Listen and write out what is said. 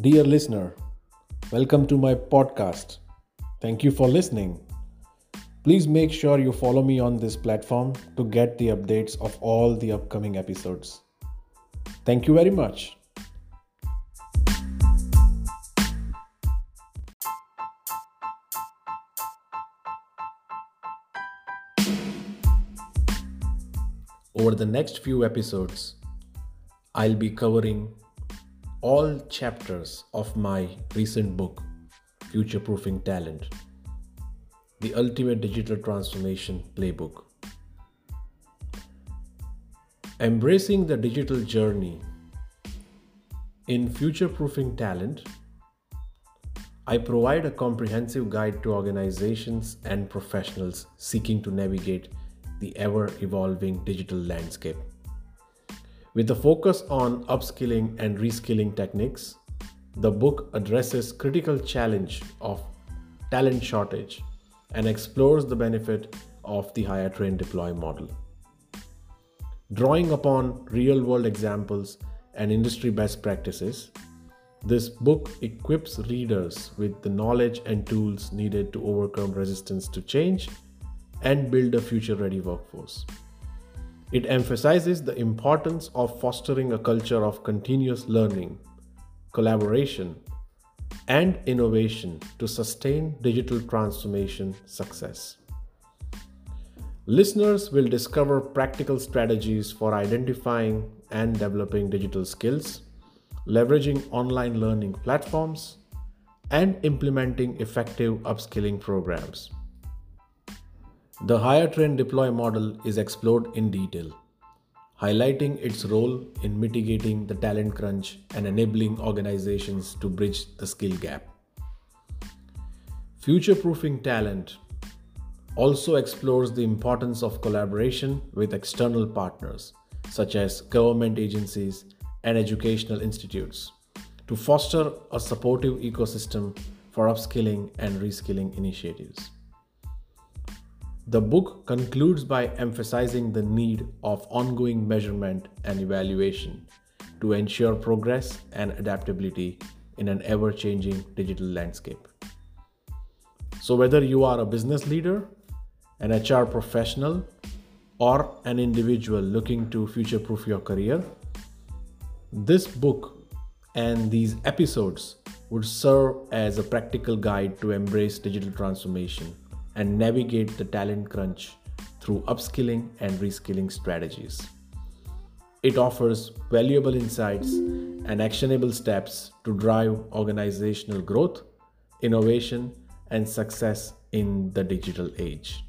Dear listener, welcome to my podcast. Thank you for listening. Please make sure you follow me on this platform to get the updates of all the upcoming episodes. Thank you very much. Over the next few episodes, I'll be covering all chapters of my recent book, Future Proofing Talent The Ultimate Digital Transformation Playbook. Embracing the digital journey in Future Proofing Talent, I provide a comprehensive guide to organizations and professionals seeking to navigate the ever evolving digital landscape. With a focus on upskilling and reskilling techniques, the book addresses critical challenge of talent shortage and explores the benefit of the hire train deploy model. Drawing upon real world examples and industry best practices, this book equips readers with the knowledge and tools needed to overcome resistance to change and build a future ready workforce. It emphasizes the importance of fostering a culture of continuous learning, collaboration, and innovation to sustain digital transformation success. Listeners will discover practical strategies for identifying and developing digital skills, leveraging online learning platforms, and implementing effective upskilling programs. The hire train deploy model is explored in detail, highlighting its role in mitigating the talent crunch and enabling organizations to bridge the skill gap. Future proofing talent also explores the importance of collaboration with external partners, such as government agencies and educational institutes, to foster a supportive ecosystem for upskilling and reskilling initiatives. The book concludes by emphasizing the need of ongoing measurement and evaluation to ensure progress and adaptability in an ever changing digital landscape. So, whether you are a business leader, an HR professional, or an individual looking to future proof your career, this book and these episodes would serve as a practical guide to embrace digital transformation and navigate the talent crunch through upskilling and reskilling strategies. It offers valuable insights and actionable steps to drive organizational growth, innovation, and success in the digital age.